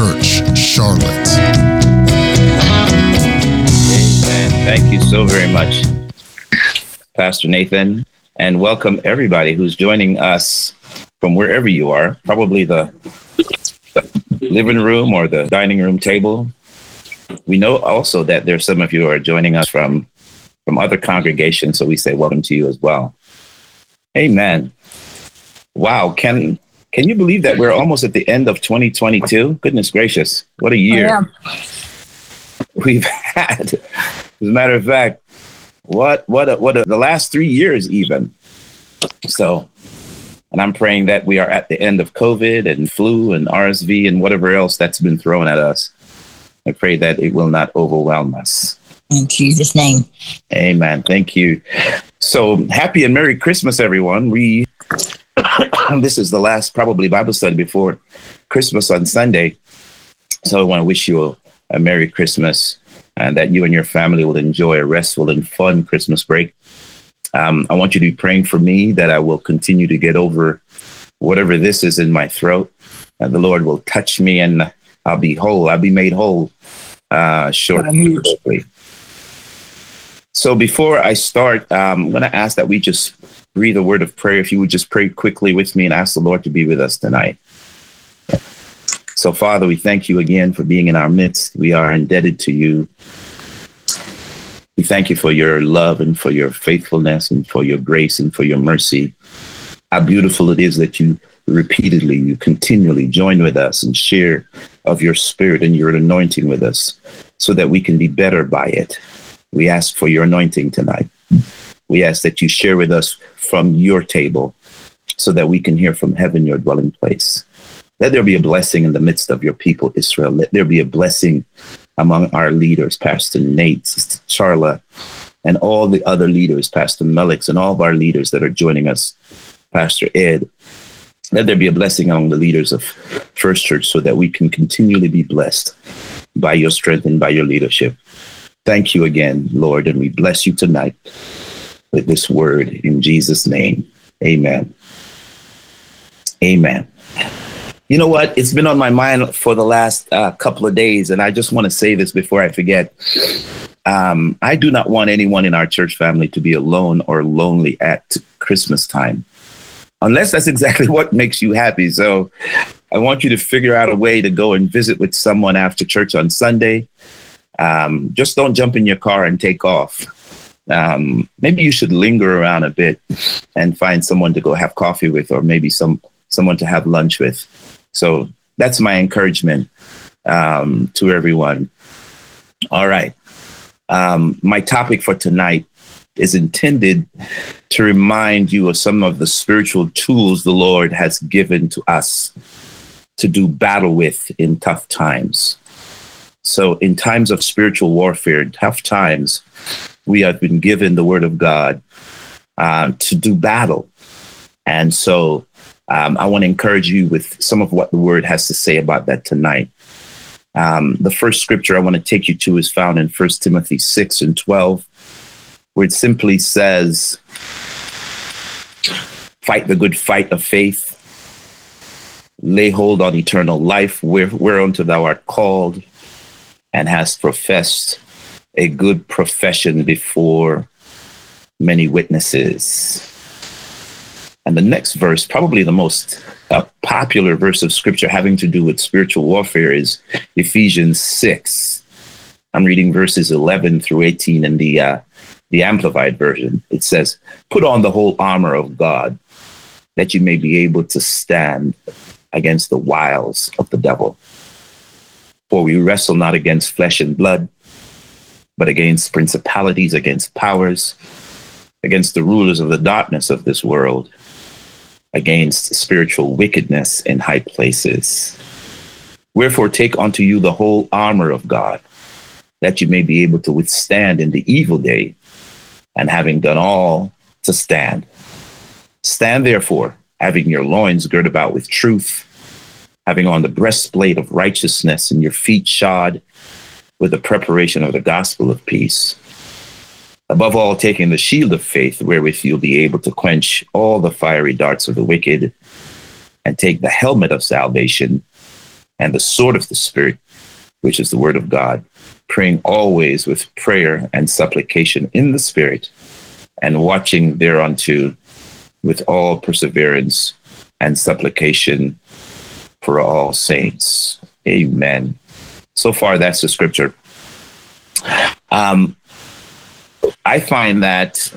Church, Charlotte. Amen. Thank you so very much, Pastor Nathan, and welcome everybody who's joining us from wherever you are, probably the, the living room or the dining room table. We know also that there's some of you are joining us from from other congregations, so we say welcome to you as well. Amen. Wow, can can you believe that we're almost at the end of 2022? Goodness gracious, what a year we've had. As a matter of fact, what what a, what a, the last three years even. So, and I'm praying that we are at the end of COVID and flu and RSV and whatever else that's been thrown at us. I pray that it will not overwhelm us. In Jesus' name. Amen. Thank you. So happy and Merry Christmas, everyone. We this is the last probably Bible study before Christmas on Sunday. So I want to wish you a, a Merry Christmas and that you and your family will enjoy a restful and fun Christmas break. Um, I want you to be praying for me that I will continue to get over whatever this is in my throat. And the Lord will touch me and I'll be whole. I'll be made whole uh, shortly. So before I start, um, I'm going to ask that we just breathe a word of prayer. If you would just pray quickly with me and ask the Lord to be with us tonight. So, Father, we thank you again for being in our midst. We are indebted to you. We thank you for your love and for your faithfulness and for your grace and for your mercy. How beautiful it is that you repeatedly, you continually join with us and share of your spirit and your anointing with us so that we can be better by it. We ask for your anointing tonight. We ask that you share with us from your table so that we can hear from heaven, your dwelling place. Let there be a blessing in the midst of your people, Israel. Let there be a blessing among our leaders, Pastor Nate, Sister Charla, and all the other leaders, Pastor Melix, and all of our leaders that are joining us, Pastor Ed. Let there be a blessing among the leaders of First Church so that we can continually be blessed by your strength and by your leadership. Thank you again, Lord, and we bless you tonight with this word in Jesus' name. Amen. Amen. You know what? It's been on my mind for the last uh, couple of days, and I just want to say this before I forget. Um, I do not want anyone in our church family to be alone or lonely at Christmas time, unless that's exactly what makes you happy. So I want you to figure out a way to go and visit with someone after church on Sunday. Um, just don't jump in your car and take off um, maybe you should linger around a bit and find someone to go have coffee with, or maybe some someone to have lunch with. So that's my encouragement um, to everyone. All right. Um, my topic for tonight is intended to remind you of some of the spiritual tools the Lord has given to us to do battle with in tough times. So, in times of spiritual warfare, tough times, we have been given the word of God uh, to do battle. And so um, I want to encourage you with some of what the word has to say about that tonight. Um, the first scripture I want to take you to is found in 1 Timothy 6 and 12, where it simply says, Fight the good fight of faith, lay hold on eternal life, where, whereunto thou art called and hast professed a good profession before many witnesses. And the next verse, probably the most uh, popular verse of scripture having to do with spiritual warfare, is Ephesians 6. I'm reading verses 11 through 18 in the, uh, the Amplified Version. It says, Put on the whole armor of God, that you may be able to stand against the wiles of the devil. For we wrestle not against flesh and blood but against principalities, against powers, against the rulers of the darkness of this world, against spiritual wickedness in high places. Wherefore, take unto you the whole armor of God, that you may be able to withstand in the evil day, and having done all, to stand. Stand therefore, having your loins girt about with truth, having on the breastplate of righteousness, and your feet shod with the preparation of the gospel of peace. Above all, taking the shield of faith, wherewith you'll be able to quench all the fiery darts of the wicked, and take the helmet of salvation and the sword of the Spirit, which is the word of God, praying always with prayer and supplication in the Spirit, and watching thereunto with all perseverance and supplication for all saints. Amen. So far, that's the scripture. Um, I find that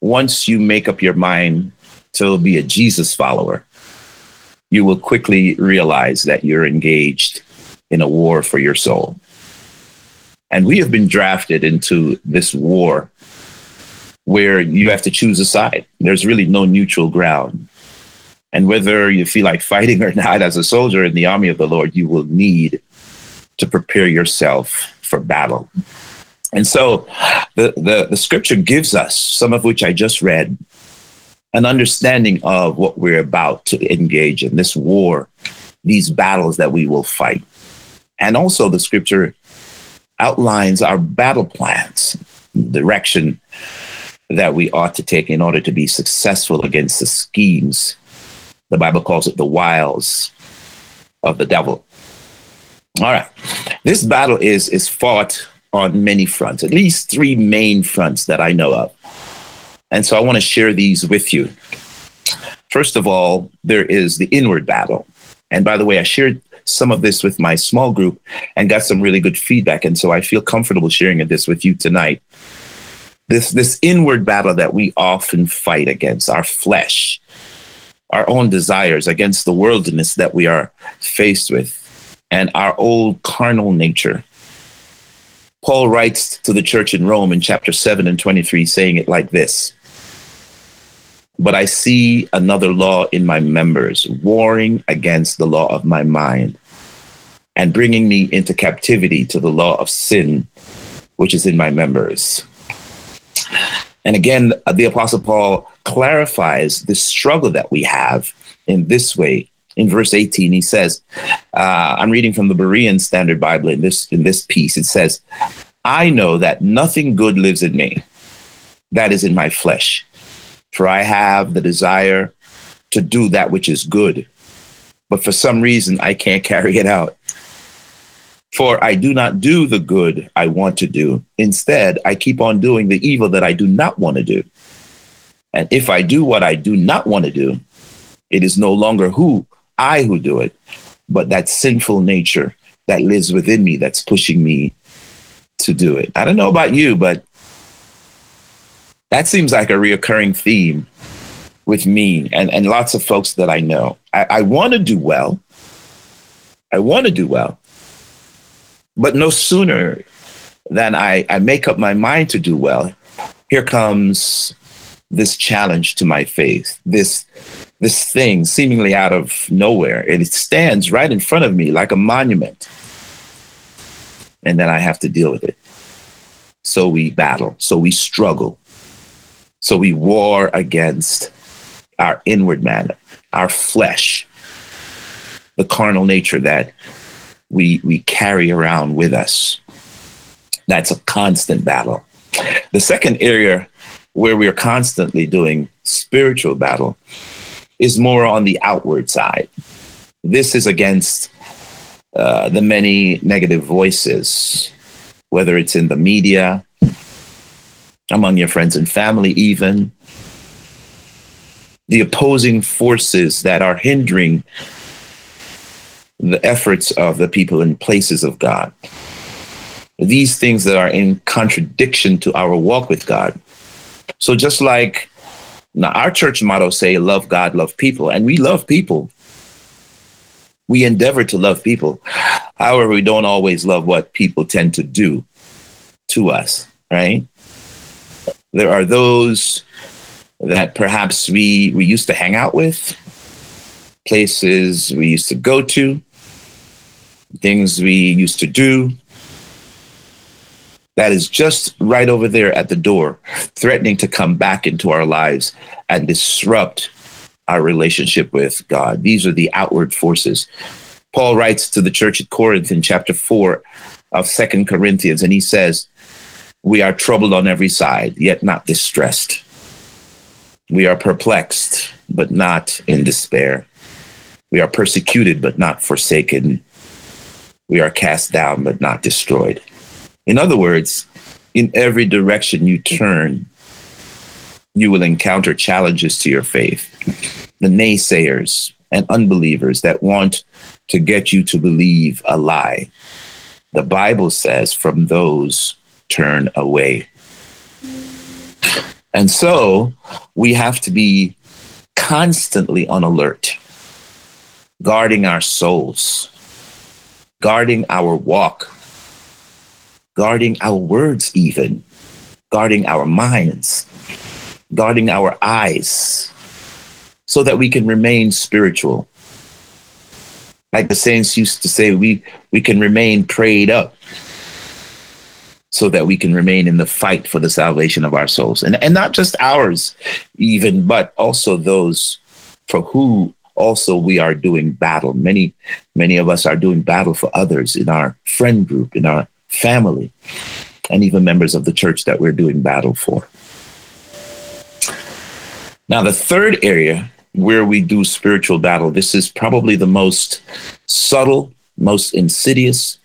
once you make up your mind to be a Jesus follower, you will quickly realize that you're engaged in a war for your soul. And we have been drafted into this war where you have to choose a side. There's really no neutral ground. And whether you feel like fighting or not, as a soldier in the army of the Lord, you will need to prepare yourself for battle. And so the, the, the scripture gives us, some of which I just read, an understanding of what we're about to engage in this war, these battles that we will fight. And also, the scripture outlines our battle plans, direction that we ought to take in order to be successful against the schemes. The Bible calls it the wiles of the devil. All right. This battle is, is fought on many fronts, at least three main fronts that I know of. And so I want to share these with you. First of all, there is the inward battle. And by the way, I shared some of this with my small group and got some really good feedback. And so I feel comfortable sharing this with you tonight. This, this inward battle that we often fight against our flesh, our own desires, against the worldliness that we are faced with, and our old carnal nature. Paul writes to the church in Rome in chapter 7 and 23, saying it like this but I see another law in my members, warring against the law of my mind and bringing me into captivity to the law of sin, which is in my members. And again, the Apostle Paul clarifies the struggle that we have in this way. In verse 18, he says, uh, I'm reading from the Berean Standard Bible in this, in this piece. It says, I know that nothing good lives in me, that is in my flesh for I have the desire to do that which is good, but for some reason I can't carry it out. For I do not do the good I want to do. Instead, I keep on doing the evil that I do not want to do. And if I do what I do not want to do, it is no longer who I who do it, but that sinful nature that lives within me that's pushing me to do it. I don't know about you, but that seems like a reoccurring theme with me and, and lots of folks that I know. I, I want to do well. I want to do well. But no sooner than I, I make up my mind to do well, here comes this challenge to my faith, this this thing seemingly out of nowhere. It stands right in front of me like a monument. And then I have to deal with it. So we battle, so we struggle, so we war against our inward man, our flesh, the carnal nature that we we carry around with us. That's a constant battle. The second area where we are constantly doing spiritual battle is more on the outward side. This is against uh, the many negative voices, whether it's in the media, among your friends and family, even the opposing forces that are hindering the efforts of the people in places of God. These things that are in contradiction to our walk with God. So just like now our church motto say love God, love people, and we love people. We endeavor to love people. However, we don't always love what people tend to do to us, right? There are those that perhaps we, we used to hang out with, places we used to go to, things we used to do. That is just right over there at the door, threatening to come back into our lives and disrupt our relationship with God. These are the outward forces. Paul writes to the church at Corinth in chapter 4 of Second Corinthians, and he says, we are troubled on every side, yet not distressed. We are perplexed, but not in despair. We are persecuted, but not forsaken. We are cast down, but not destroyed. In other words, in every direction you turn, you will encounter challenges to your faith. The naysayers and unbelievers that want to get you to believe a lie. The Bible says, from those turn away. And so we have to be constantly on alert, guarding our souls, guarding our walk, guarding our words, even guarding our minds, guarding our eyes, so that we can remain spiritual. Like the saints used to say, we, we can remain prayed up so that we can remain in the fight for the salvation of our souls. And, and not just ours, even, but also those for who also we are doing battle. Many, many of us are doing battle for others in our friend group, in our family, and even members of the church that we're doing battle for. Now, the third area where we do spiritual battle, this is probably the most subtle, most insidious,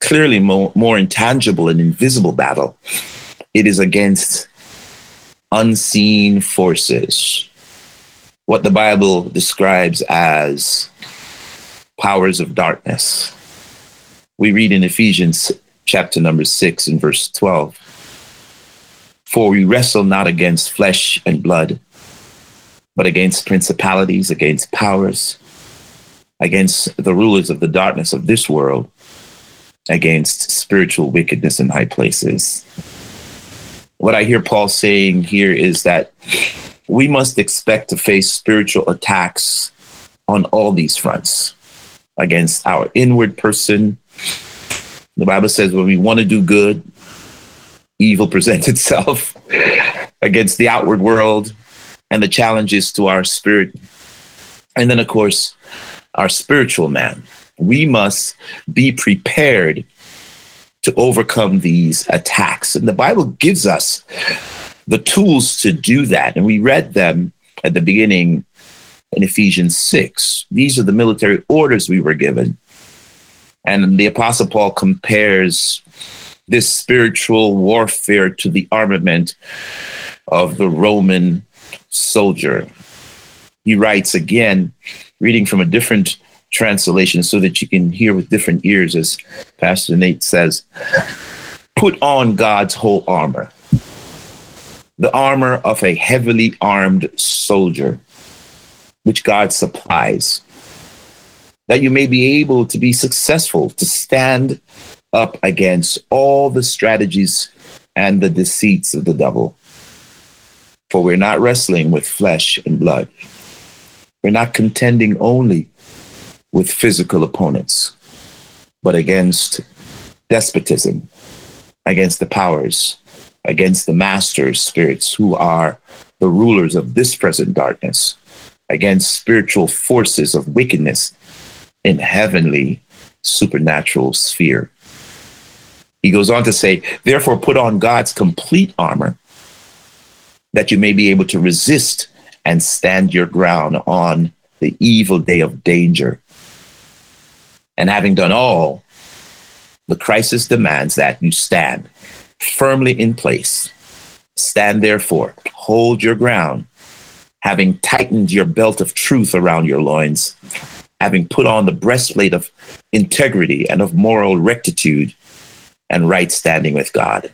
clearly more, more intangible and invisible battle. It is against unseen forces, what the Bible describes as powers of darkness. We read in Ephesians chapter number 6 and verse 12 For we wrestle not against flesh and blood, but against principalities, against powers, against the rulers of the darkness of this world against spiritual wickedness in high places. What I hear Paul saying here is that we must expect to face spiritual attacks on all these fronts against our inward person. The Bible says when we want to do good, evil presents itself against the outward world and the challenges to our spirit. And then, of course, our spiritual man we must be prepared to overcome these attacks. And the Bible gives us the tools to do that. And we read them at the beginning in Ephesians 6. These are the military orders we were given. And the Apostle Paul compares this spiritual warfare to the armament of the Roman soldier. He writes again, reading from a different translation so that you can hear with different ears, as Pastor Nate says. Put on God's whole armor, the armor of a heavily armed soldier, which God supplies, that you may be able to be successful, to stand up against all the strategies and the deceits of the devil. For we're not wrestling with flesh and blood. We're not contending only with physical opponents, but against despotism, against the powers, against the master spirits who are the rulers of this present darkness, against spiritual forces of wickedness in heavenly supernatural sphere. He goes on to say, therefore, put on God's complete armor that you may be able to resist and stand your ground on the evil day of danger. And having done all, the crisis demands that you stand firmly in place. Stand therefore, hold your ground, having tightened your belt of truth around your loins, having put on the breastplate of integrity and of moral rectitude and right standing with God,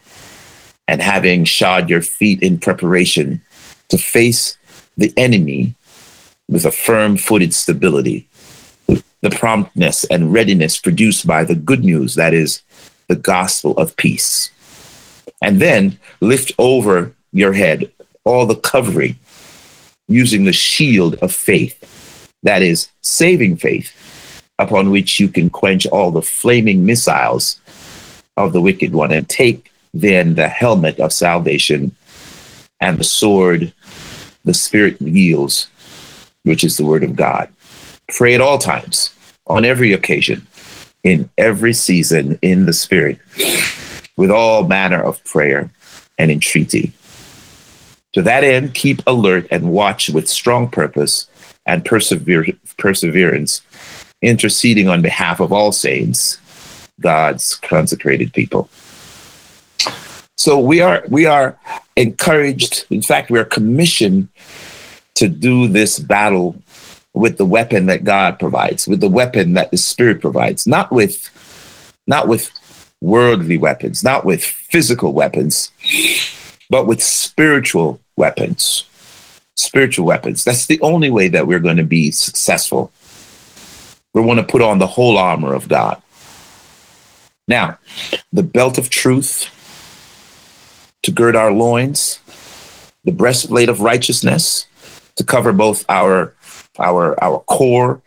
and having shod your feet in preparation to face the enemy with a firm footed stability the promptness and readiness produced by the good news that is the gospel of peace. And then lift over your head all the covering using the shield of faith, that is saving faith, upon which you can quench all the flaming missiles of the wicked one and take then the helmet of salvation and the sword the Spirit yields, which is the word of God. Pray at all times, on every occasion, in every season, in the Spirit, with all manner of prayer and entreaty. To that end, keep alert and watch with strong purpose, and persever- perseverance, interceding on behalf of all saints, God's consecrated people. So we are we are encouraged. In fact, we are commissioned to do this battle with the weapon that God provides, with the weapon that the Spirit provides, not with not with worldly weapons, not with physical weapons, but with spiritual weapons. Spiritual weapons. That's the only way that we're going to be successful. We want to put on the whole armor of God. Now, the belt of truth to gird our loins, the breastplate of righteousness to cover both our our our core,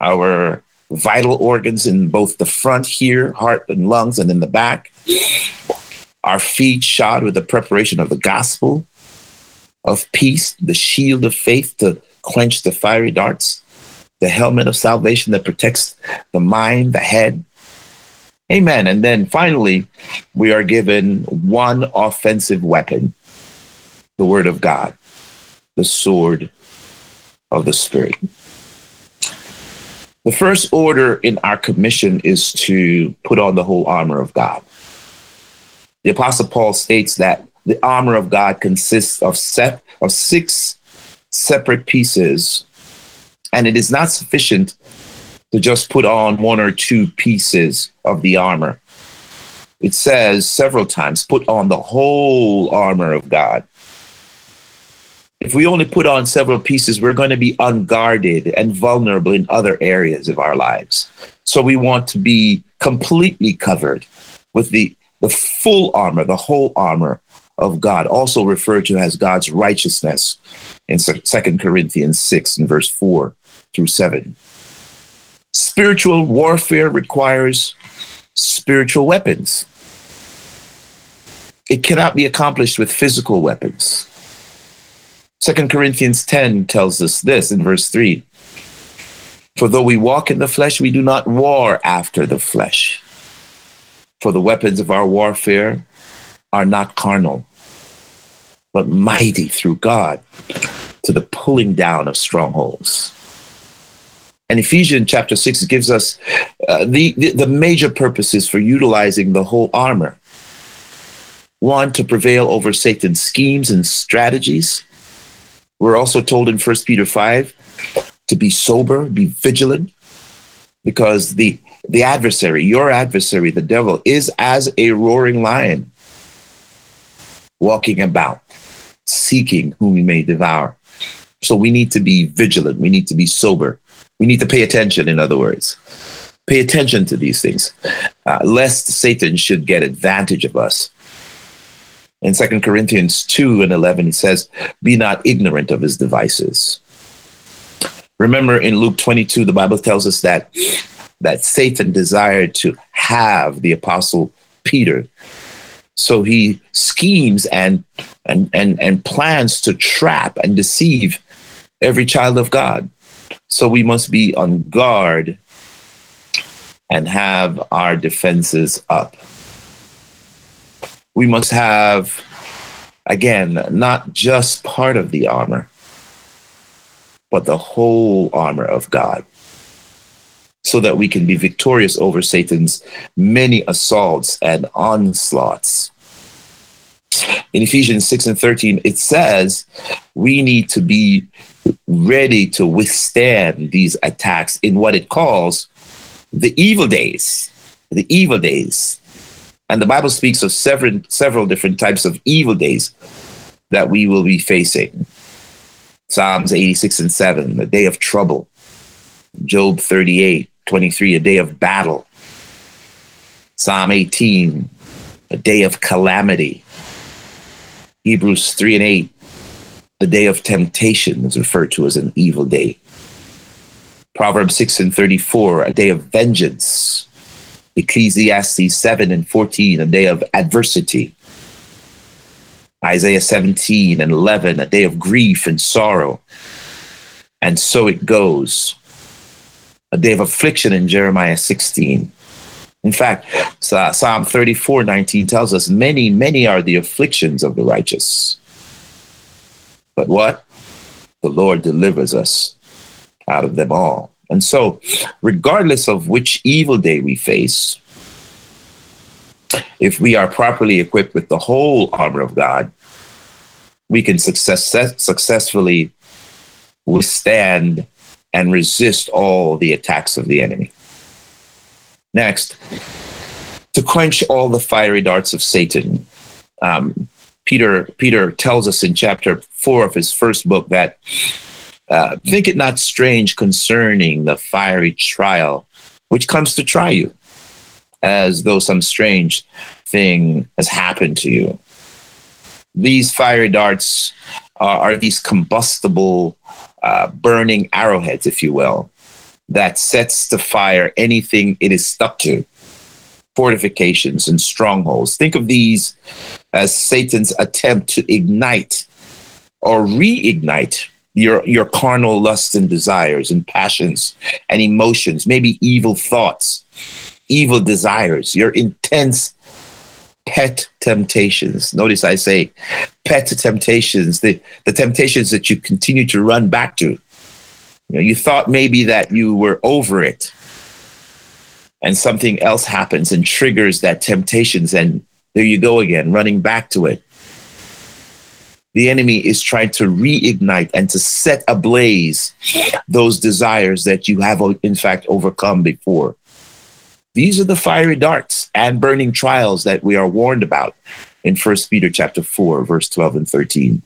our vital organs in both the front here, heart and lungs, and in the back. Our feet shod with the preparation of the gospel of peace, the shield of faith to quench the fiery darts, the helmet of salvation that protects the mind, the head. Amen. And then finally, we are given one offensive weapon the word of God, the sword of the Spirit. The first order in our commission is to put on the whole armor of God. The Apostle Paul states that the armor of God consists of set of six separate pieces, and it is not sufficient to just put on one or two pieces of the armor. It says several times, put on the whole armor of God if we only put on several pieces, we're going to be unguarded and vulnerable in other areas of our lives. So we want to be completely covered with the, the full armor, the whole armor of God, also referred to as God's righteousness in Second Corinthians 6 and verse 4 through 7. Spiritual warfare requires spiritual weapons. It cannot be accomplished with physical weapons. Second Corinthians 10 tells us this in verse 3 For though we walk in the flesh, we do not war after the flesh. For the weapons of our warfare are not carnal, but mighty through God to the pulling down of strongholds. And Ephesians chapter 6 gives us uh, the, the, the major purposes for utilizing the whole armor. One, to prevail over Satan's schemes and strategies. We're also told in First Peter 5 to be sober, be vigilant, because the the adversary, your adversary, the devil, is as a roaring lion, walking about, seeking whom we may devour. So we need to be vigilant. We need to be sober. We need to pay attention, in other words. Pay attention to these things, uh, lest Satan should get advantage of us in Second Corinthians 2 and 11, he says, Be not ignorant of his devices. Remember in Luke 22, the Bible tells us that, that Satan desired to have the apostle Peter. So he schemes and, and, and, and plans to trap and deceive every child of God. So we must be on guard and have our defenses up we must have, again, not just part of the armor, but the whole armor of God so that we can be victorious over Satan's many assaults and onslaughts. In Ephesians 6 and 13, it says we need to be ready to withstand these attacks in what it calls the evil days. The evil days. And the Bible speaks of several, several different types of evil days that we will be facing. Psalms 86 and 7, the day of trouble. Job 38, 23, a day of battle. Psalm 18, a day of calamity. Hebrews 3 and 8, the day of temptation is referred to as an evil day. Proverbs 6 and 34, a day of vengeance. Ecclesiastes 7 and 14, a day of adversity. Isaiah 17 and 11, a day of grief and sorrow. And so it goes. A day of affliction in Jeremiah 16. In fact, Psalm 34 19 tells us many, many are the afflictions of the righteous. But what? The Lord delivers us out of them all. And so, regardless of which evil day we face, if we are properly equipped with the whole armor of God, we can success, successfully withstand and resist all the attacks of the enemy. Next, to quench all the fiery darts of Satan. Um, Peter Peter tells us in chapter four of his first book that uh, think it not strange concerning the fiery trial which comes to try you, as though some strange thing has happened to you. These fiery darts are, are these combustible, uh, burning arrowheads, if you will, that sets to fire anything it is stuck to fortifications and strongholds. Think of these as Satan's attempt to ignite or reignite your, your carnal lusts and desires and passions and emotions, maybe evil thoughts, evil desires, your intense pet temptations. Notice I say pet temptations, the, the temptations that you continue to run back to. You know, you thought maybe that you were over it and something else happens and triggers that temptations and there you go again running back to it the enemy is trying to reignite and to set ablaze those desires that you have in fact overcome before these are the fiery darts and burning trials that we are warned about in First peter chapter 4 verse 12 and 13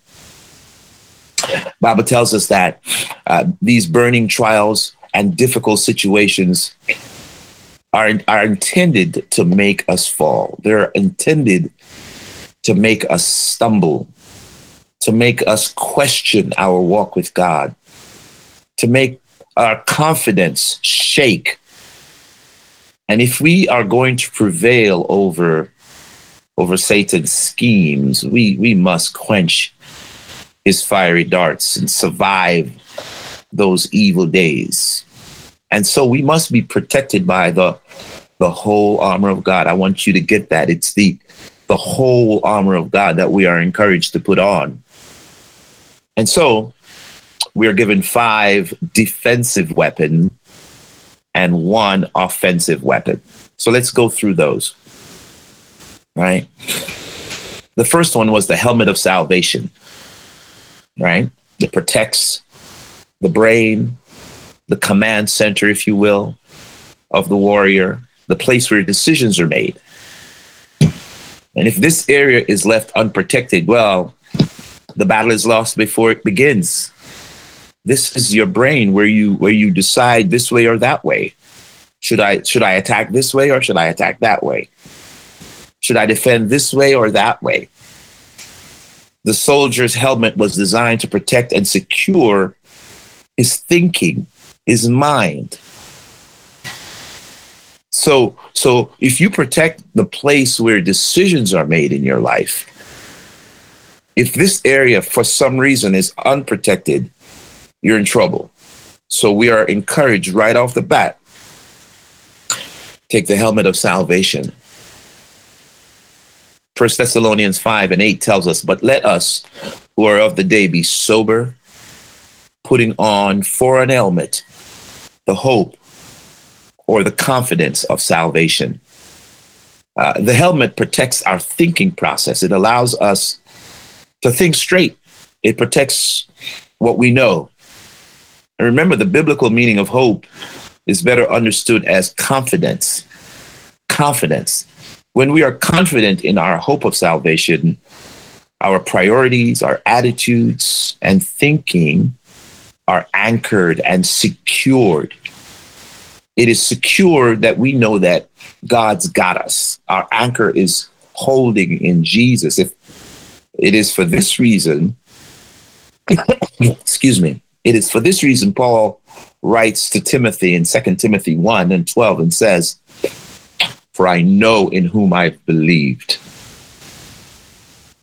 bible tells us that uh, these burning trials and difficult situations are, are intended to make us fall. They're intended to make us stumble, to make us question our walk with God, to make our confidence shake. And if we are going to prevail over over Satan's schemes, we, we must quench his fiery darts and survive those evil days. And so we must be protected by the the whole armor of God. I want you to get that. It's the the whole armor of God that we are encouraged to put on. And so we are given five defensive weapons and one offensive weapon. So let's go through those. Right? The first one was the helmet of salvation. Right? It protects the brain, the command center, if you will, of the warrior, the place where decisions are made. And if this area is left unprotected, well, the battle is lost before it begins. This is your brain where you where you decide this way or that way. Should I should I attack this way or should I attack that way? Should I defend this way or that way? The soldier's helmet was designed to protect and secure his thinking his mind. So, so if you protect the place where decisions are made in your life, if this area for some reason is unprotected, you're in trouble. So we are encouraged right off the bat take the helmet of salvation. First Thessalonians 5 and 8 tells us, But let us who are of the day be sober, putting on for an helmet the hope or the confidence of salvation. Uh, the helmet protects our thinking process. It allows us to think straight. It protects what we know. And remember, the biblical meaning of hope is better understood as confidence. Confidence. When we are confident in our hope of salvation, our priorities, our attitudes, and thinking are anchored and secured. It is secure that we know that God's got us. Our anchor is holding in Jesus. If it is for this reason, excuse me, it is for this reason Paul writes to Timothy in 2 Timothy 1 and 12 and says, For I know in whom I've believed.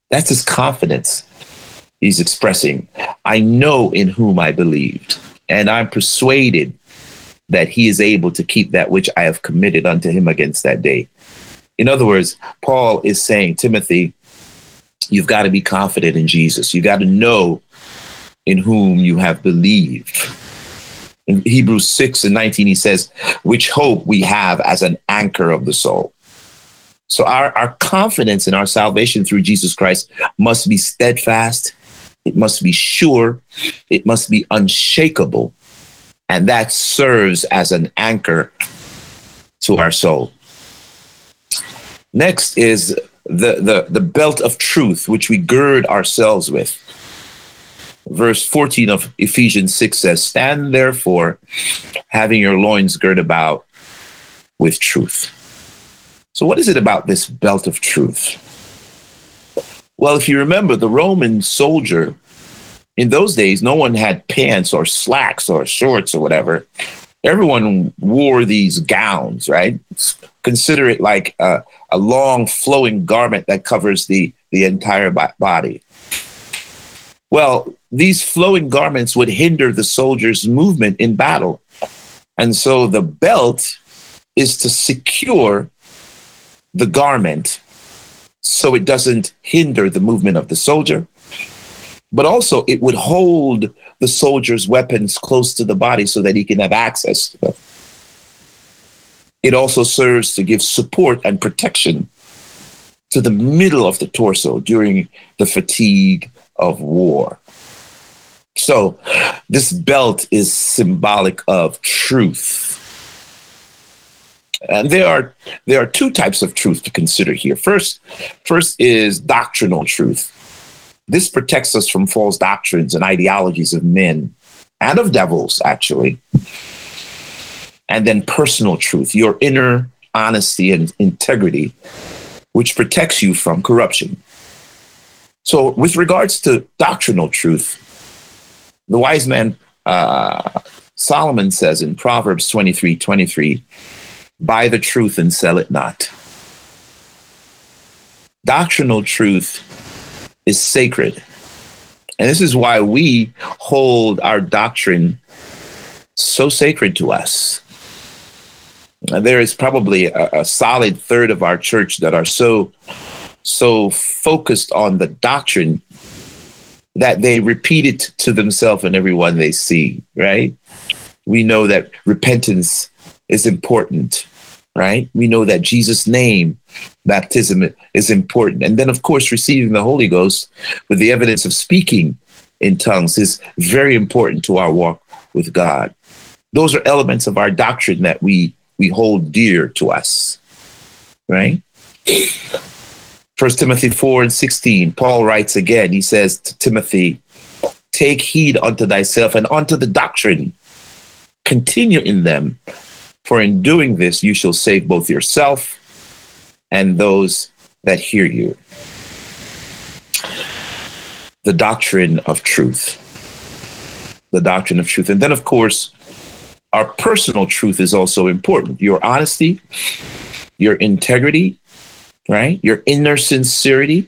That's his confidence he's expressing. I know in whom I believed, and I'm persuaded that he is able to keep that which I have committed unto him against that day. In other words, Paul is saying, Timothy, you've got to be confident in Jesus. You've got to know in whom you have believed. In Hebrews 6 and 19, he says, which hope we have as an anchor of the soul. So our, our confidence in our salvation through Jesus Christ must be steadfast, it must be sure, it must be unshakable. And that serves as an anchor to our soul. Next is the, the, the belt of truth, which we gird ourselves with. Verse 14 of Ephesians 6 says, Stand therefore, having your loins girt about with truth. So, what is it about this belt of truth? Well, if you remember, the Roman soldier, in those days, no one had pants or slacks or shorts or whatever. Everyone wore these gowns, right? Consider it like a, a long flowing garment that covers the, the entire body. Well, these flowing garments would hinder the soldier's movement in battle. And so the belt is to secure the garment so it doesn't hinder the movement of the soldier. But also, it would hold the soldier's weapons close to the body so that he can have access to them. It also serves to give support and protection to the middle of the torso during the fatigue of war. So, this belt is symbolic of truth. And there are there are two types of truth to consider here. First, first is doctrinal truth. This protects us from false doctrines and ideologies of men and of devils, actually and then personal truth, your inner honesty and integrity, which protects you from corruption. So, with regards to doctrinal truth, the wise man uh, Solomon says in Proverbs 23 23, buy the truth and sell it not. Doctrinal truth is sacred. And this is why we hold our doctrine so sacred to us there is probably a, a, solid third of our church that are so so focused on the doctrine that they repeat it to themselves and everyone they see right we know that repentance is important right we know that jesus name baptism is important and then of course receiving the holy ghost with the evidence of speaking in tongues is very important to our walk with god those are elements of our doctrine that we we hold dear to us. Right? First Timothy 4 and 16, Paul writes again, he says to Timothy, Take heed unto thyself and unto the doctrine. Continue in them, for in doing this you shall save both yourself and those that hear you. The doctrine of truth. The doctrine of truth. And then, of course, our personal truth is also important. Your honesty, your integrity, right? Your inner sincerity,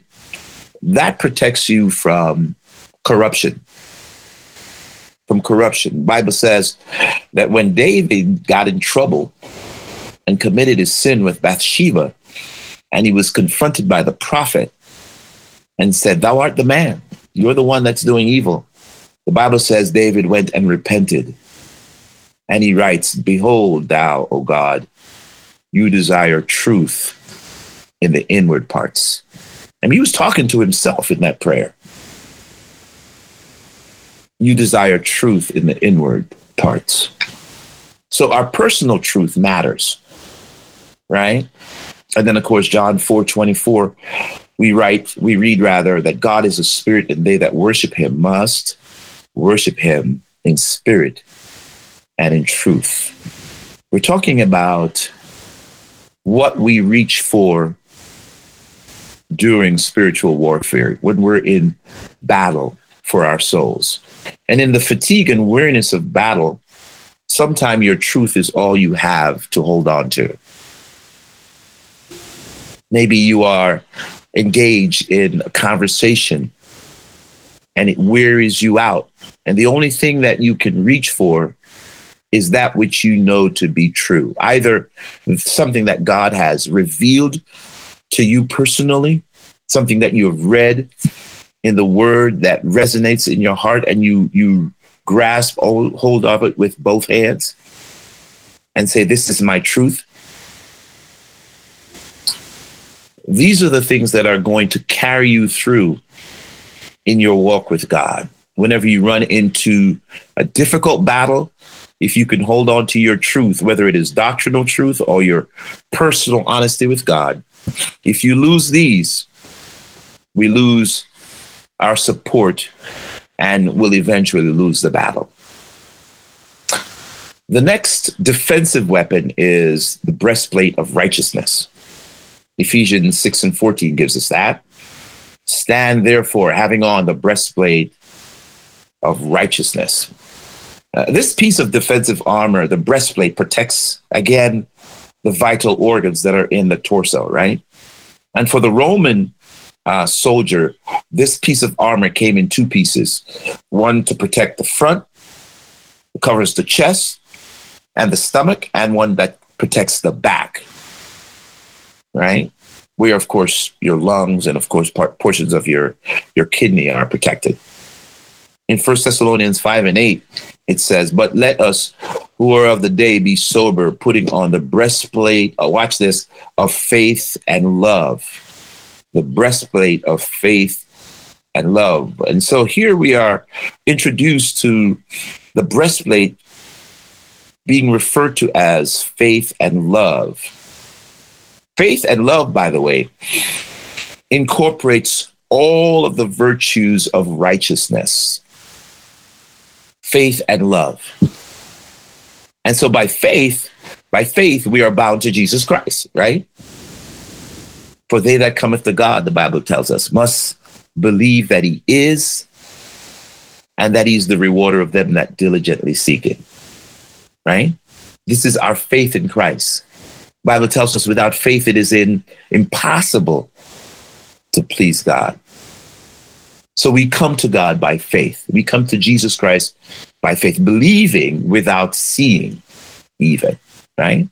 that protects you from corruption. From corruption. Bible says that when David got in trouble and committed his sin with Bathsheba, and he was confronted by the prophet and said, Thou art the man. You're the one that's doing evil. The Bible says David went and repented and he writes, Behold, thou, O God, you desire truth in the inward parts. I mean, he was talking to himself in that prayer. You desire truth in the inward parts. So our personal truth matters, right? And then, of course, John 4 24, we write, we read rather that God is a spirit, and they that worship him must worship him in spirit and in truth. We're talking about what we reach for during spiritual warfare, when we're in battle for our souls. And in the fatigue and weariness of battle, sometimes your truth is all you have to hold on to. Maybe you are engaged in a conversation and it wearies you out. And the only thing that you can reach for is that which you know to be true, either something that God has revealed to you personally, something that you have read in the word that resonates in your heart and you you grasp hold of it with both hands and say, This is my truth. These are the things that are going to carry you through in your walk with God. Whenever you run into a difficult battle, if you can hold on to your truth, whether it is doctrinal truth or your personal honesty with God, if you lose these, we lose our support and will eventually lose the battle. The next defensive weapon is the breastplate of righteousness. Ephesians 6 and 14 gives us that. Stand therefore, having on the breastplate of righteousness. Uh, this piece of defensive armor, the breastplate, protects, again, the vital organs that are in the torso, right? And for the Roman uh, soldier, this piece of armor came in two pieces one to protect the front, covers the chest and the stomach, and one that protects the back, right? Where, of course, your lungs and, of course, part, portions of your, your kidney are protected. In First Thessalonians 5 and 8, it says, But let us who are of the day be sober, putting on the breastplate, uh, watch this, of faith and love the breastplate of faith and love. And so here we are introduced to the breastplate being referred to as faith and love. Faith and love, by the way, incorporates all of the virtues of righteousness. Faith and love. And so by faith, by faith, we are bound to Jesus Christ, right? For they that cometh to God, the Bible tells us, must believe that he is and that he's the rewarder of them that diligently seek him. Right? This is our faith in Christ. Bible tells us without faith it is in, impossible to please God. So we come to God by faith. We come to Jesus Christ by faith, believing without seeing, even, right?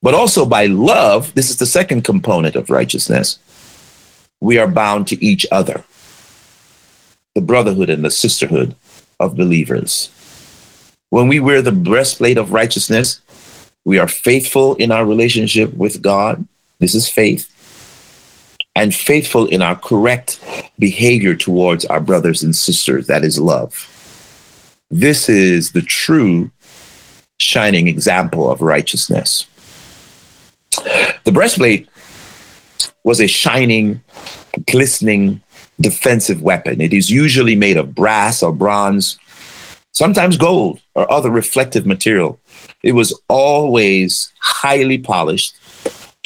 But also by love, this is the second component of righteousness. We are bound to each other, the brotherhood and the sisterhood of believers. When we wear the breastplate of righteousness, we are faithful in our relationship with God. This is faith. And faithful in our correct behavior towards our brothers and sisters. That is love. This is the true shining example of righteousness. The breastplate was a shining, glistening defensive weapon. It is usually made of brass or bronze, sometimes gold or other reflective material. It was always highly polished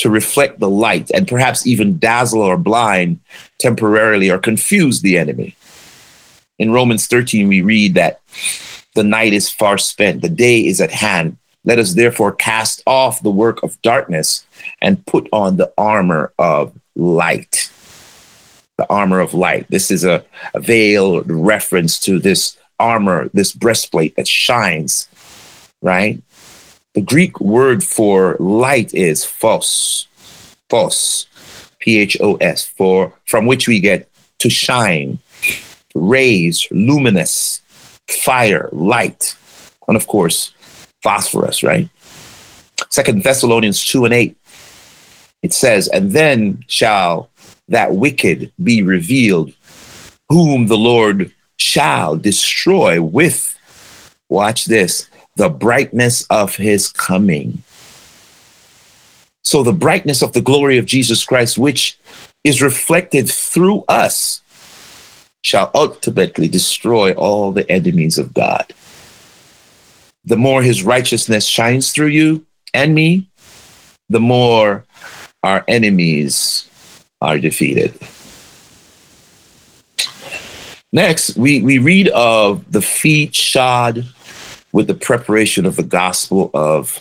to reflect the light and perhaps even dazzle or blind temporarily or confuse the enemy. In Romans 13, we read that the night is far spent, the day is at hand. Let us therefore cast off the work of darkness and put on the armor of light. The armor of light. This is a, a veiled reference to this armor, this breastplate that shines, right? The Greek word for light is phos, phos, P H O S, for from which we get to shine, rays, luminous, fire, light, and of course, phosphorus, right? Second Thessalonians 2 and 8. It says, And then shall that wicked be revealed, whom the Lord shall destroy with, watch this, the brightness of his coming. So the brightness of the glory of Jesus Christ, which is reflected through us, shall ultimately destroy all the enemies of God the more his righteousness shines through you and me, the more our enemies are defeated. Next, we, we read of the feet shod with the preparation of the gospel of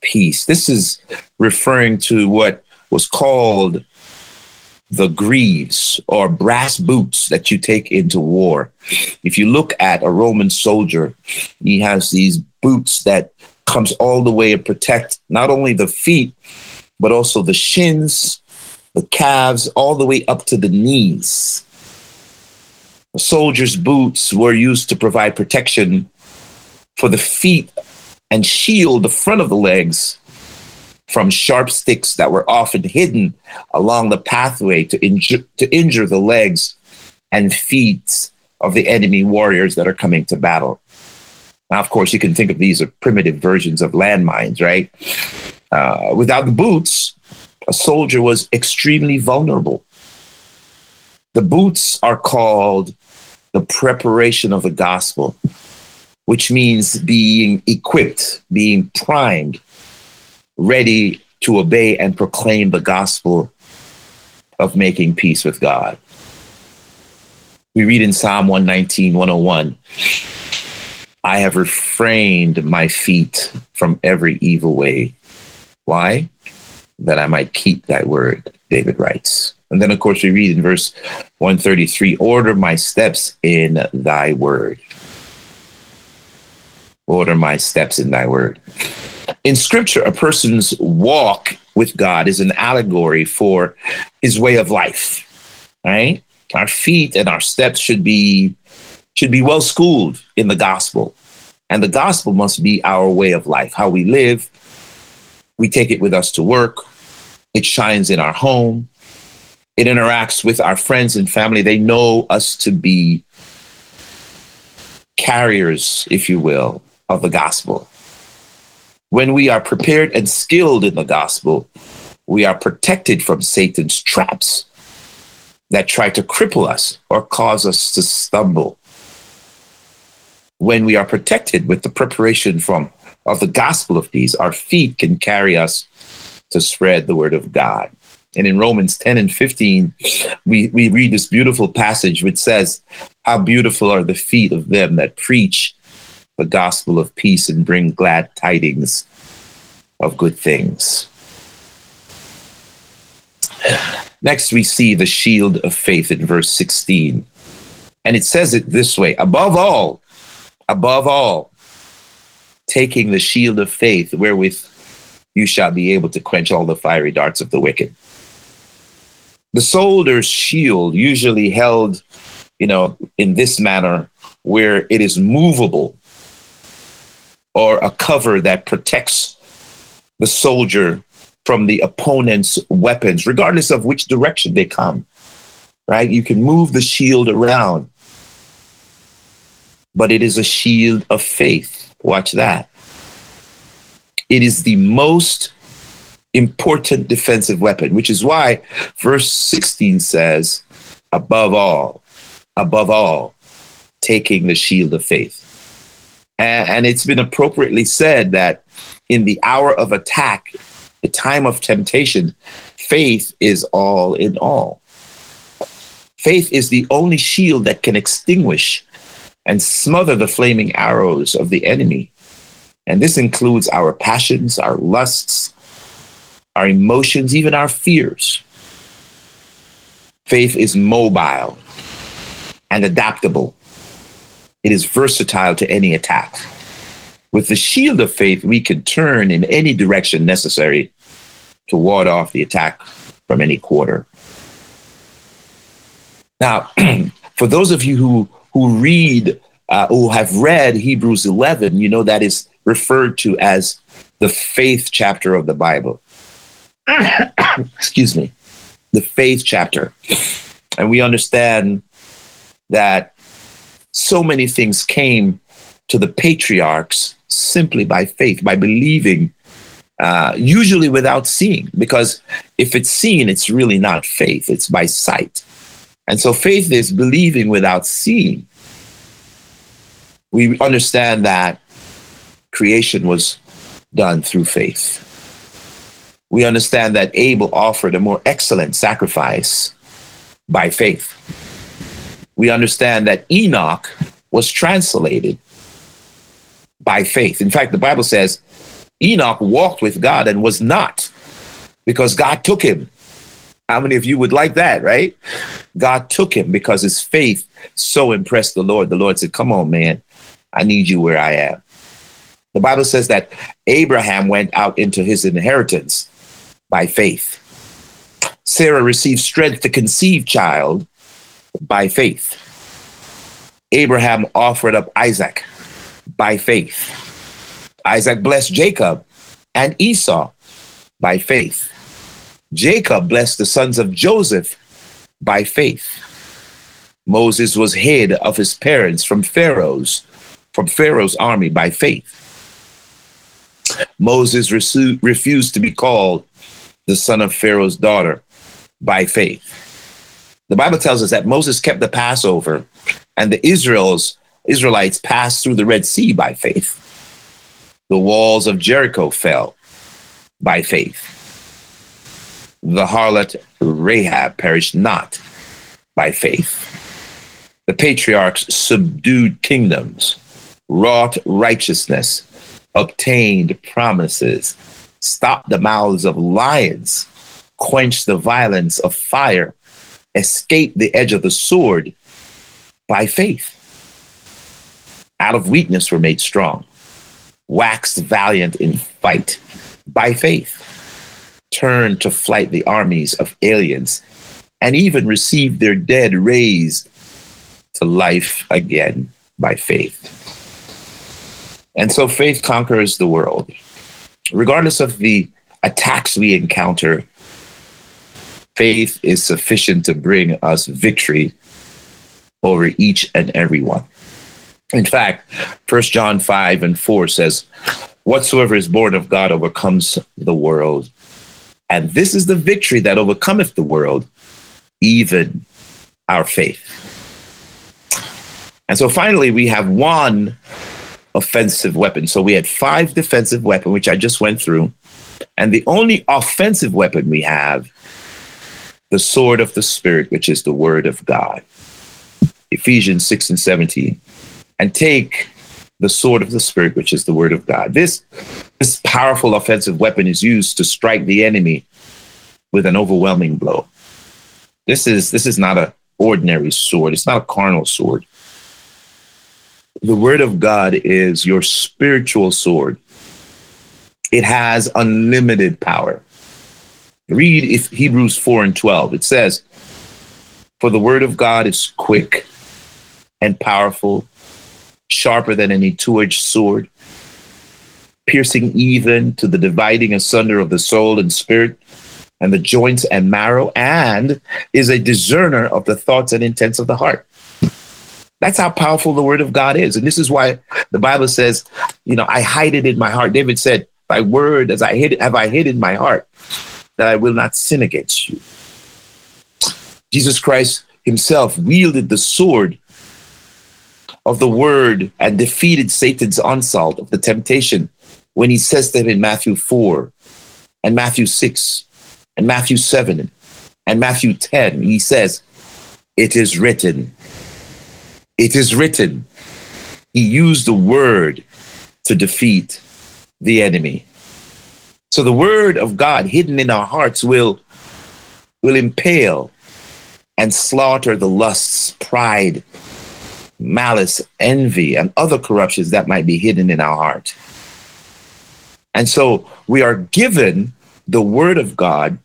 peace. This is referring to what was called the greaves or brass boots that you take into war. If you look at a Roman soldier, he has these boots that comes all the way to protect not only the feet, but also the shins, the calves, all the way up to the knees. The soldiers' boots were used to provide protection for the feet and shield the front of the legs from sharp sticks that were often hidden along the pathway to injure, to injure the legs and feet of the enemy warriors that are coming to battle. Now, of course, you can think of these as primitive versions of landmines, right? Uh, without the boots, a soldier was extremely vulnerable. The boots are called the preparation of the gospel, which means being equipped, being primed, ready to obey and proclaim the gospel of making peace with God. We read in Psalm 119, 101 I have refrained my feet from every evil way. Why? That I might keep thy word, David writes. And then, of course, we read in verse 133 Order my steps in thy word. Order my steps in thy word. In scripture, a person's walk with God is an allegory for his way of life, right? Our feet and our steps should be should be well schooled in the gospel. And the gospel must be our way of life, how we live. We take it with us to work. It shines in our home. It interacts with our friends and family. They know us to be carriers, if you will, of the gospel. When we are prepared and skilled in the gospel, we are protected from Satan's traps that try to cripple us or cause us to stumble. When we are protected with the preparation from of the gospel of peace, our feet can carry us to spread the word of God. And in Romans 10 and 15, we, we read this beautiful passage which says, How beautiful are the feet of them that preach the gospel of peace and bring glad tidings of good things. Next, we see the shield of faith in verse 16. And it says it this way above all, above all, taking the shield of faith wherewith you shall be able to quench all the fiery darts of the wicked. The soldier's shield usually held, you know, in this manner where it is movable or a cover that protects the soldier from the opponent's weapons, regardless of which direction they come. Right? You can move the shield around, but it is a shield of faith. Watch that. It is the most important defensive weapon, which is why verse 16 says, above all, above all, taking the shield of faith. And, and it's been appropriately said that in the hour of attack, the time of temptation, faith is all in all. Faith is the only shield that can extinguish and smother the flaming arrows of the enemy. And this includes our passions, our lusts, our emotions, even our fears. Faith is mobile and adaptable. It is versatile to any attack. With the shield of faith, we can turn in any direction necessary to ward off the attack from any quarter. Now, for those of you who, who read, uh, who have read Hebrews 11, you know that is referred to as the faith chapter of the Bible. Excuse me, the faith chapter. And we understand that so many things came to the patriarchs simply by faith, by believing, uh, usually without seeing, because if it's seen, it's really not faith, it's by sight. And so faith is believing without seeing. We understand that creation was done through faith. We understand that Abel offered a more excellent sacrifice by faith we understand that Enoch was translated by faith. In fact, the Bible says Enoch walked with God and was not because God took him. How many of you would like that, right? God took him because his faith so impressed the Lord. The Lord said, Come on, man, I need you where I am. The Bible says that Abraham went out into his inheritance by faith. Sarah received strength to conceive child by faith. Abraham offered up Isaac by faith. Isaac blessed Jacob and Esau by faith. Jacob blessed the sons of Joseph by faith. Moses was hid of his parents from Pharaoh's from Pharaoh's army by faith. Moses refused to be called the son of Pharaoh's daughter by faith. The Bible tells us that Moses kept the Passover and the Israels Israelites passed through the Red Sea by faith. The walls of Jericho fell by faith. The harlot Rahab perished not by faith. The patriarchs subdued kingdoms, wrought righteousness, obtained promises, stopped the mouths of lions, quenched the violence of fire, escaped the edge of the sword by faith. Out of weakness were made strong, waxed valiant in fight by faith, turned to flight the armies of aliens, and even received their dead raised to life again by faith. And so faith conquers the world. Regardless of the attacks we encounter, faith is sufficient to bring us victory over each and every one. In fact, First John 5 and 4 says, Whatsoever is born of God overcomes the world. And this is the victory that overcometh the world, even our faith. And so finally, we have one offensive weapon. So we had five defensive weapons, which I just went through. And the only offensive weapon we have, the sword of the Spirit, which is the word of God. Ephesians 6 and 17. And take the sword of the Spirit, which is the word of God. This, this powerful offensive weapon is used to strike the enemy with an overwhelming blow. This is this is not an ordinary sword. It's not a carnal sword the word of God is your spiritual sword. It has unlimited power. Read if Hebrews 4 and 12. It says, For the word of God is quick and powerful, sharper than any two edged sword, piercing even to the dividing asunder of the soul and spirit and the joints and marrow, and is a discerner of the thoughts and intents of the heart. That's how powerful the word of God is. And this is why the Bible says, you know, I hide it in my heart. David said, Thy word as I hid have I hid in my heart, that I will not sin against you. Jesus Christ himself wielded the sword of the word and defeated Satan's onslaught of the temptation when he says that in Matthew 4 and Matthew 6 and Matthew 7 and Matthew 10. He says, It is written, it is written, he used the word to defeat the enemy. So the word of God hidden in our hearts will, will impale and slaughter the lusts, pride, malice, envy, and other corruptions that might be hidden in our heart. And so we are given the word of God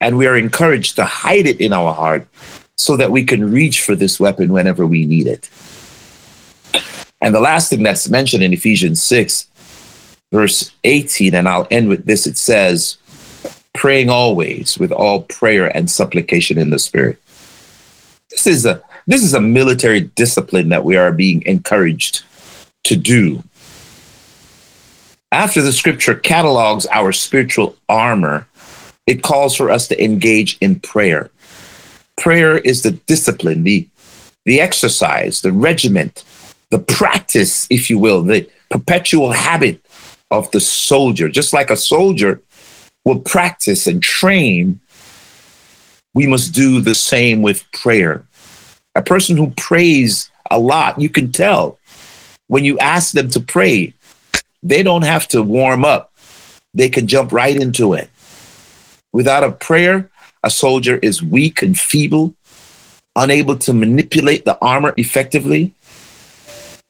and we are encouraged to hide it in our heart so that we can reach for this weapon whenever we need it. And the last thing that's mentioned in Ephesians 6, verse 18, and I'll end with this it says, praying always with all prayer and supplication in the Spirit. This is a this is a military discipline that we are being encouraged to do. After the scripture catalogs our spiritual armor, it calls for us to engage in prayer. Prayer is the discipline, the, the exercise, the regiment, the practice, if you will, the perpetual habit of the soldier. Just like a soldier will practice and train, we must do the same with prayer. A person who prays a lot, you can tell when you ask them to pray, they don't have to warm up. They can jump right into it. Without a prayer, a soldier is weak and feeble, unable to manipulate the armor effectively.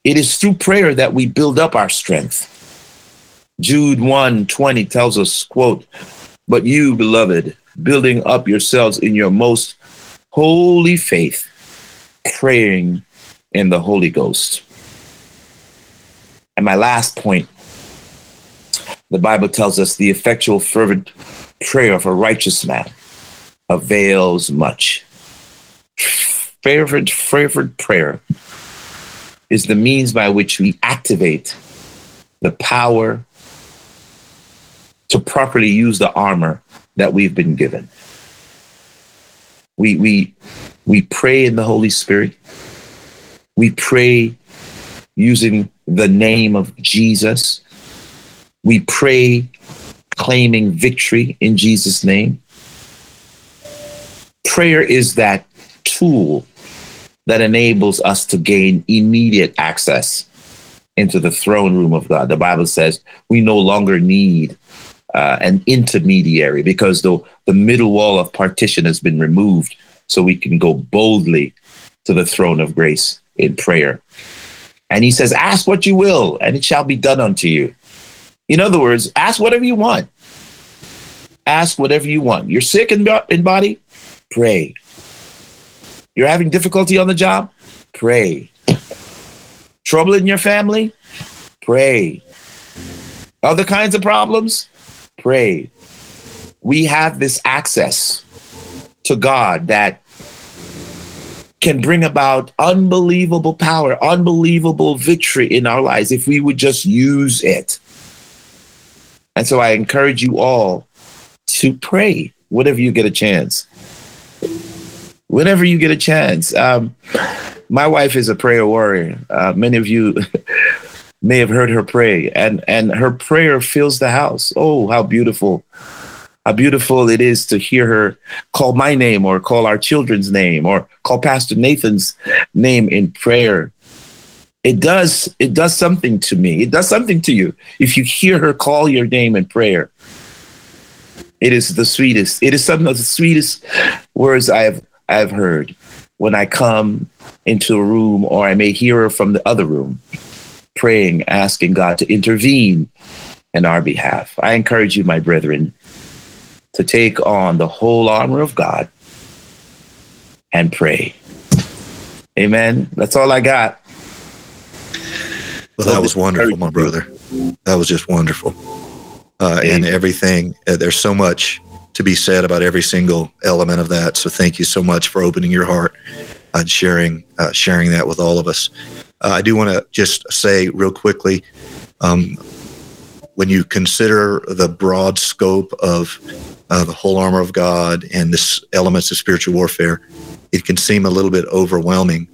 It is through prayer that we build up our strength. Jude 1 20 tells us, quote, But you, beloved, building up yourselves in your most holy faith, praying in the Holy Ghost. And my last point the Bible tells us the effectual, fervent prayer of a righteous man avails much. Fervent, fervent prayer is the means by which we activate the power to properly use the armor that we've been given. We, we, we pray in the Holy Spirit. We pray using the name of Jesus. We pray claiming victory in Jesus' name. Prayer is that tool that enables us to gain immediate access into the throne room of God. The Bible says we no longer need uh, an intermediary because the, the middle wall of partition has been removed so we can go boldly to the throne of grace in prayer. And he says, Ask what you will, and it shall be done unto you. In other words, ask whatever you want. Ask whatever you want. You're sick in, in body? Pray. You're having difficulty on the job? Pray. Trouble in your family? Pray. Other kinds of problems? Pray. We have this access to God that can bring about unbelievable power, unbelievable victory in our lives if we would just use it. And so I encourage you all to pray whenever you get a chance. Whenever you get a chance. Um, my wife is a prayer warrior. Uh, many of you may have heard her pray, and, and her prayer fills the house. Oh, how beautiful how beautiful it is to hear her call my name or call our children's name or call Pastor Nathan's name in prayer. It does it does something to me. It does something to you if you hear her call your name in prayer. It is the sweetest. It is some of the sweetest words I have I have heard when I come into a room or I may hear her from the other room praying, asking God to intervene in our behalf. I encourage you, my brethren, to take on the whole armor of God and pray. Amen. That's all I got. Well, that was wonderful, my brother. That was just wonderful. Uh, and everything, uh, there's so much to be said about every single element of that. So thank you so much for opening your heart and sharing uh, sharing that with all of us. Uh, I do want to just say real quickly, um, when you consider the broad scope of uh, the whole armor of God and this elements of spiritual warfare, it can seem a little bit overwhelming.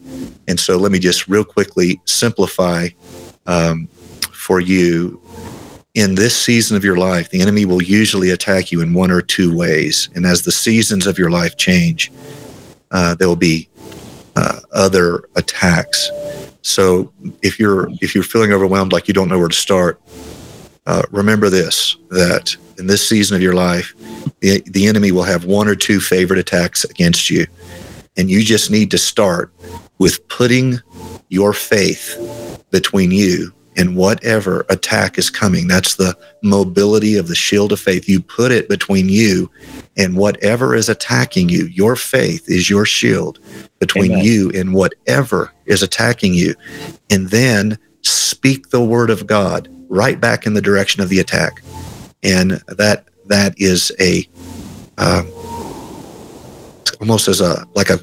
And so let me just real quickly simplify um, for you. In this season of your life, the enemy will usually attack you in one or two ways. And as the seasons of your life change, uh, there will be uh, other attacks. So if you're if you're feeling overwhelmed, like you don't know where to start, uh, remember this: that in this season of your life, the, the enemy will have one or two favorite attacks against you. And you just need to start with putting your faith between you and whatever attack is coming. That's the mobility of the shield of faith. You put it between you and whatever is attacking you. Your faith is your shield between Amen. you and whatever is attacking you. And then speak the word of God right back in the direction of the attack and that that is a uh, almost as a like a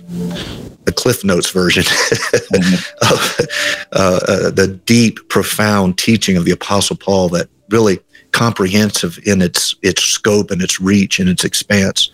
the Cliff Notes version mm-hmm. of uh, uh, the deep, profound teaching of the Apostle Paul that really comprehensive in its its scope and its reach and its expanse.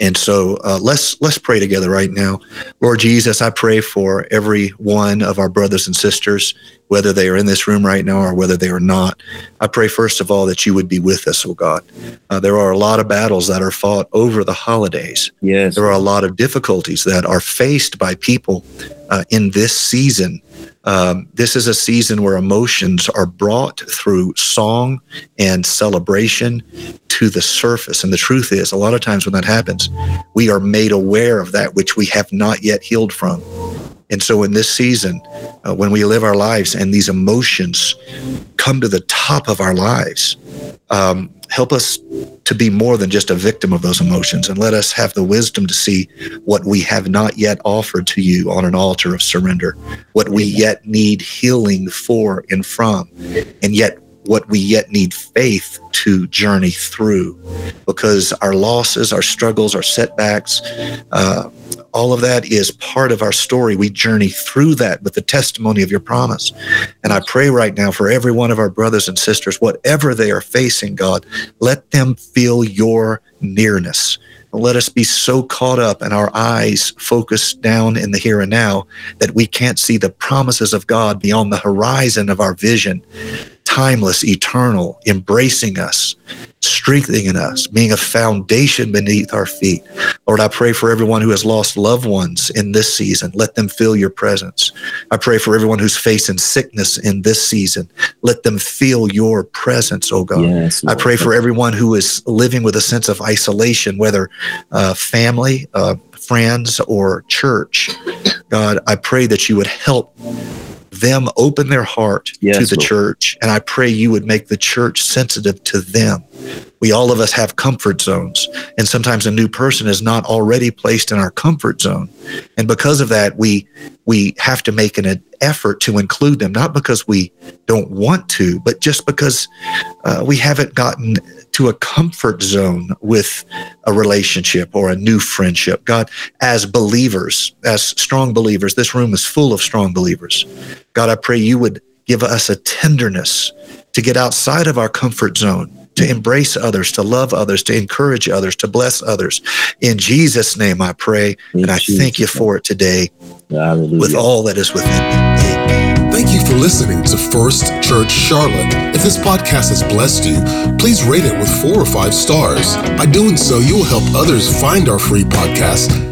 And so uh, let's let's pray together right now. Lord Jesus, I pray for every one of our brothers and sisters, whether they are in this room right now or whether they are not. I pray first of all that you would be with us, oh God. Uh, there are a lot of battles that are fought over the holidays. Yes, there are a lot of difficulties that are faced by people uh, in this season um, this is a season where emotions are brought through song and celebration to the surface. And the truth is, a lot of times when that happens, we are made aware of that which we have not yet healed from. And so in this season, uh, when we live our lives and these emotions come to the top of our lives, um, help us to be more than just a victim of those emotions. And let us have the wisdom to see what we have not yet offered to you on an altar of surrender, what we yet need healing for and from, and yet what we yet need faith to journey through because our losses, our struggles, our setbacks, uh, all of that is part of our story. We journey through that with the testimony of your promise. And I pray right now for every one of our brothers and sisters, whatever they are facing, God, let them feel your nearness. Let us be so caught up and our eyes focused down in the here and now that we can't see the promises of God beyond the horizon of our vision timeless, eternal, embracing us, strengthening us, being a foundation beneath our feet. Lord, I pray for everyone who has lost loved ones in this season. Let them feel your presence. I pray for everyone who's facing sickness in this season. Let them feel your presence, oh God. Yes, I pray for everyone who is living with a sense of isolation, whether uh, family, uh, friends, or church. God, I pray that you would help them open their heart yes, to the Lord. church. And I pray you would make the church sensitive to them. We all of us have comfort zones. And sometimes a new person is not already placed in our comfort zone. And because of that, we we have to make an effort to include them, not because we don't want to, but just because uh, we haven't gotten to a comfort zone with a relationship or a new friendship. God, as believers, as strong believers, this room is full of strong believers. God, I pray you would give us a tenderness to get outside of our comfort zone to embrace others, to love others, to encourage others, to bless others. In Jesus' name I pray, In and I Jesus thank you for it today Hallelujah. with all that is within me. Thank you for listening to First Church Charlotte. If this podcast has blessed you, please rate it with four or five stars. By doing so, you will help others find our free podcast